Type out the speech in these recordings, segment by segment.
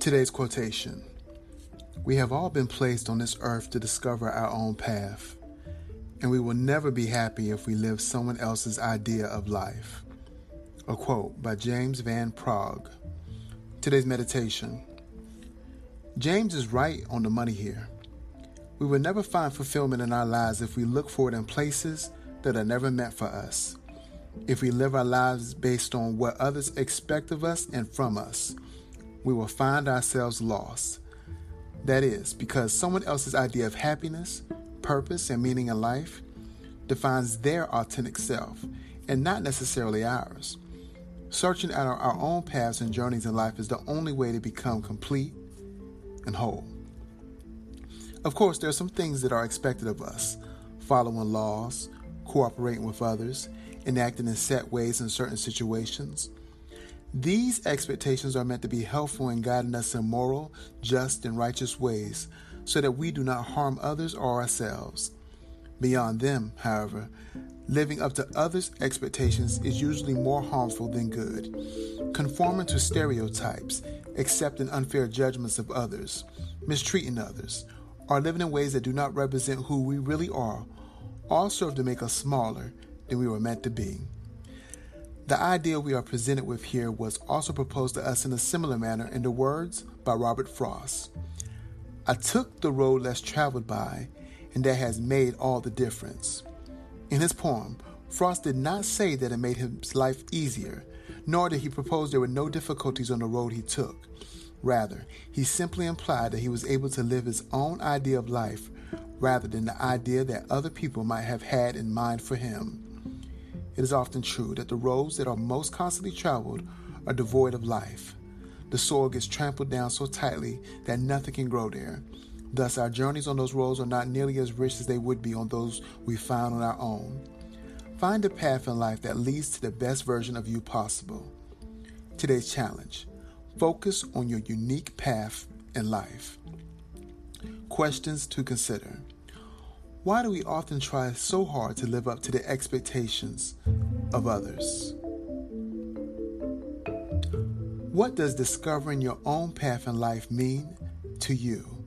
Today's quotation We have all been placed on this earth to discover our own path, and we will never be happy if we live someone else's idea of life. A quote by James Van Praagh. Today's meditation James is right on the money here. We will never find fulfillment in our lives if we look for it in places that are never meant for us. If we live our lives based on what others expect of us and from us we will find ourselves lost. That is, because someone else's idea of happiness, purpose, and meaning in life defines their authentic self and not necessarily ours. Searching out our own paths and journeys in life is the only way to become complete and whole. Of course, there are some things that are expected of us following laws, cooperating with others, enacting in set ways in certain situations these expectations are meant to be helpful in guiding us in moral, just, and righteous ways so that we do not harm others or ourselves. Beyond them, however, living up to others' expectations is usually more harmful than good. Conforming to stereotypes, accepting unfair judgments of others, mistreating others, or living in ways that do not represent who we really are all serve to make us smaller than we were meant to be. The idea we are presented with here was also proposed to us in a similar manner in the words by Robert Frost. I took the road less traveled by, and that has made all the difference. In his poem, Frost did not say that it made his life easier, nor did he propose there were no difficulties on the road he took. Rather, he simply implied that he was able to live his own idea of life rather than the idea that other people might have had in mind for him. It is often true that the roads that are most constantly traveled are devoid of life. The soil gets trampled down so tightly that nothing can grow there. Thus, our journeys on those roads are not nearly as rich as they would be on those we found on our own. Find a path in life that leads to the best version of you possible. Today's challenge focus on your unique path in life. Questions to consider. Why do we often try so hard to live up to the expectations of others? What does discovering your own path in life mean to you?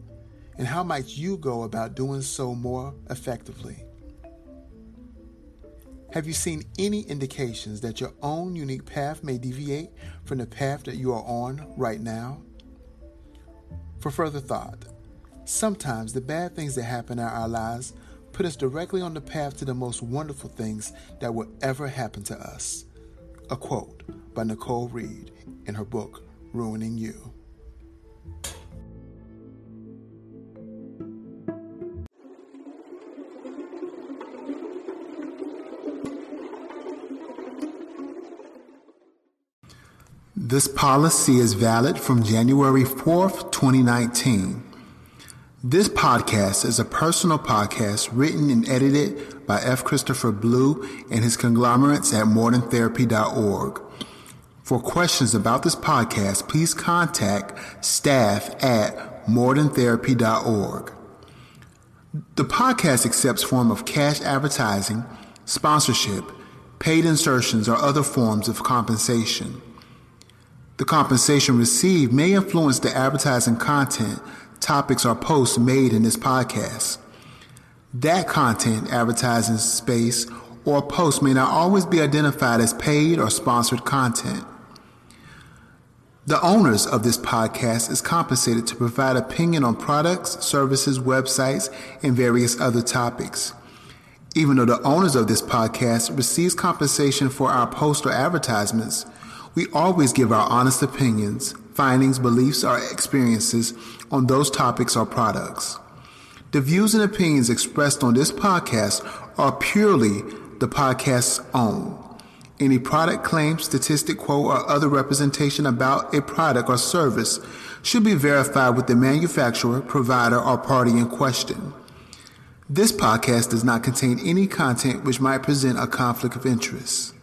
And how might you go about doing so more effectively? Have you seen any indications that your own unique path may deviate from the path that you are on right now? For further thought, sometimes the bad things that happen in our lives put us directly on the path to the most wonderful things that will ever happen to us. A quote by Nicole Reed in her book, Ruining You. This policy is valid from January 4th, 2019. This podcast is a personal podcast written and edited by F. Christopher Blue and his conglomerates at moderntherapy.org. For questions about this podcast, please contact staff at moderntherapy.org. The podcast accepts form of cash advertising, sponsorship, paid insertions, or other forms of compensation. The compensation received may influence the advertising content topics or posts made in this podcast. That content, advertising space, or post may not always be identified as paid or sponsored content. The owners of this podcast is compensated to provide opinion on products, services, websites, and various other topics. Even though the owners of this podcast receives compensation for our post or advertisements, we always give our honest opinions, findings, beliefs, or experiences on those topics or products. The views and opinions expressed on this podcast are purely the podcast's own. Any product claim, statistic, quote, or other representation about a product or service should be verified with the manufacturer, provider, or party in question. This podcast does not contain any content which might present a conflict of interest.